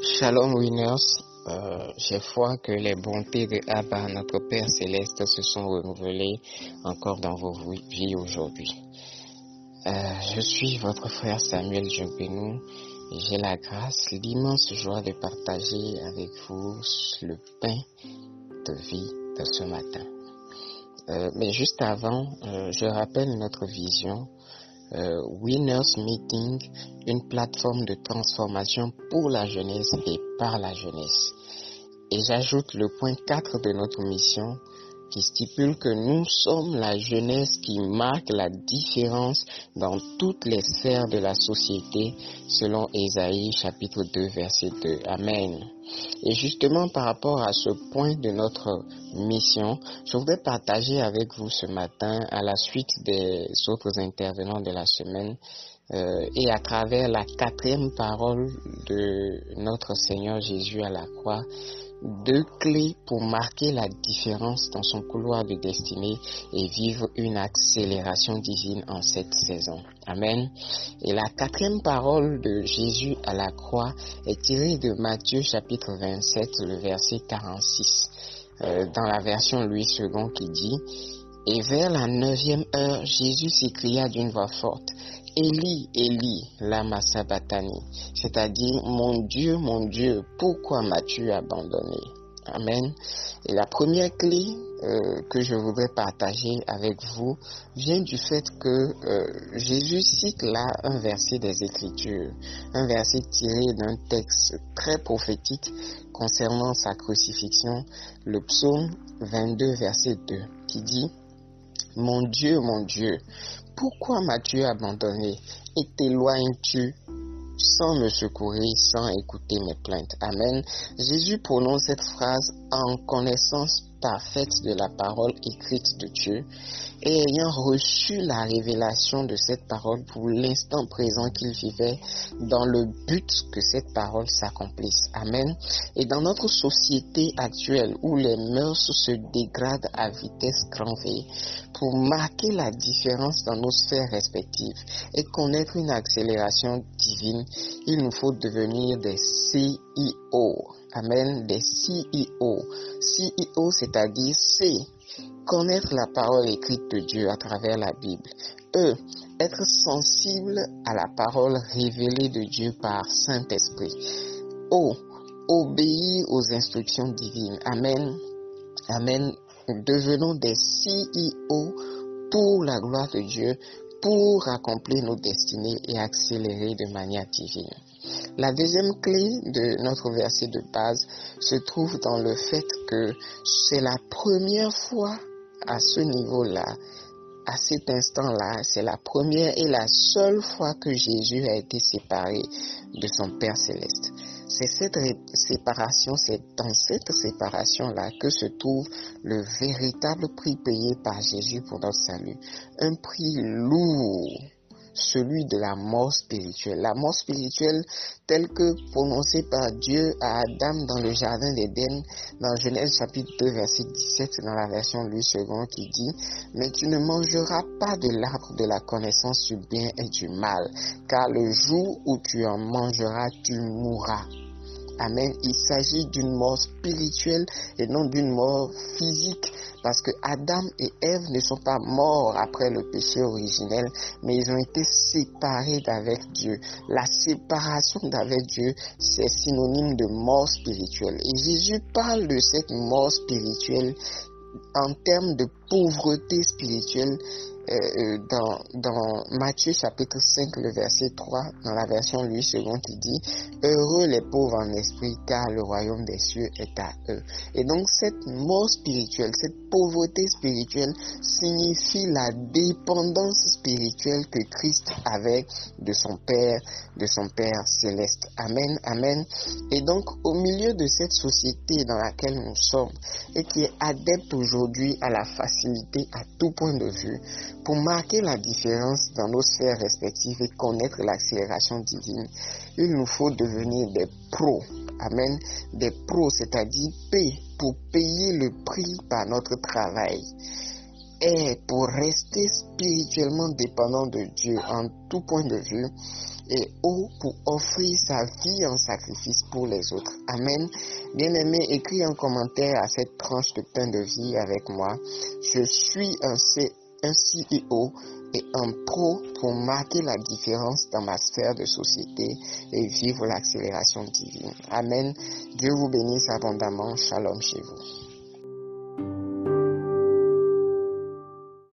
Shalom Winners, euh, j'ai foi que les bontés de Abba, notre Père céleste, se sont renouvelées encore dans vos vies aujourd'hui. Euh, je suis votre frère Samuel Jobbenou et j'ai la grâce, l'immense joie de partager avec vous le pain de vie de ce matin. Euh, mais juste avant, je rappelle notre vision euh, Winners Meeting, une plateforme de transformation pour la jeunesse et par la jeunesse. Et j'ajoute le point 4 de notre mission qui stipule que nous sommes la jeunesse qui marque la différence dans toutes les sphères de la société selon Ésaïe chapitre 2 verset 2. Amen. Et justement par rapport à ce point de notre mission, je voudrais partager avec vous ce matin à la suite des autres intervenants de la semaine euh, et à travers la quatrième parole de notre Seigneur Jésus à la croix, deux clés pour marquer la différence dans son couloir de destinée et vivre une accélération divine en cette saison. Amen. Et la quatrième parole de Jésus à la croix est tirée de Matthieu chapitre 27, le verset 46, euh, dans la version Louis II qui dit, Et vers la neuvième heure, Jésus s'écria d'une voix forte, Eli, Eli, lama sabatani, c'est-à-dire mon Dieu, mon Dieu, pourquoi m'as-tu abandonné? Amen. Et la première clé euh, que je voudrais partager avec vous vient du fait que euh, Jésus cite là un verset des Écritures, un verset tiré d'un texte très prophétique concernant sa crucifixion, le psaume 22 verset 2, qui dit Mon Dieu, mon Dieu, pourquoi m'as-tu abandonné et t'éloignes-tu sans me secourir, sans écouter mes plaintes? Amen. Jésus prononce cette phrase en connaissance parfaite de la parole écrite de Dieu et ayant reçu la révélation de cette parole pour l'instant présent qu'il vivait dans le but que cette parole s'accomplisse. Amen. Et dans notre société actuelle où les mœurs se dégradent à vitesse grand V, pour marquer la différence dans nos sphères respectives et connaître une accélération divine, il nous faut devenir des CIO. Amen, des CEO. CEO, c'est-à-dire C, connaître la parole écrite de Dieu à travers la Bible. E, être sensible à la parole révélée de Dieu par Saint-Esprit. O, obéir aux instructions divines. Amen. Amen. Devenons des CEO pour la gloire de Dieu, pour accomplir nos destinées et accélérer de manière divine. La deuxième clé de notre verset de base se trouve dans le fait que c'est la première fois à ce niveau-là, à cet instant-là, c'est la première et la seule fois que Jésus a été séparé de son Père céleste. C'est cette séparation, c'est dans cette séparation-là que se trouve le véritable prix payé par Jésus pour notre salut. Un prix lourd celui de la mort spirituelle. La mort spirituelle telle que prononcée par Dieu à Adam dans le jardin d'Éden, dans Genèse chapitre 2 verset 17 dans la version Louis II qui dit, mais tu ne mangeras pas de l'arbre de la connaissance du bien et du mal, car le jour où tu en mangeras, tu mourras. Amen. Il s'agit d'une mort spirituelle et non d'une mort physique. Parce que Adam et Ève ne sont pas morts après le péché originel, mais ils ont été séparés d'avec Dieu. La séparation d'avec Dieu, c'est synonyme de mort spirituelle. Et Jésus parle de cette mort spirituelle en termes de pauvreté spirituelle dans, dans Matthieu chapitre 5, le verset 3, dans la version Louis II, qui dit Heureux les pauvres en esprit, car le royaume des cieux est à eux. Et donc, cette mort spirituelle, cette pauvreté spirituelle signifie la dépendance spirituelle que Christ avait de son Père, de son Père céleste. Amen, Amen. Et donc, au milieu de cette société dans laquelle nous sommes et qui est adepte aujourd'hui à la facilité à tout point de vue, pour marquer la différence dans nos sphères respectives et connaître l'accélération divine, il nous faut devenir des pros. Amen. Des pros, c'est-à-dire P pour payer le prix par notre travail. est pour rester spirituellement dépendant de Dieu en tout point de vue et O pour offrir sa vie en sacrifice pour les autres. Amen. Bien-aimé, écris un commentaire à cette tranche de pain de vie avec moi. Je suis un, C, un CEO et un pro pour marquer la différence dans ma sphère de société et vivre l'accélération divine. Amen. Dieu vous bénisse abondamment. Shalom chez vous.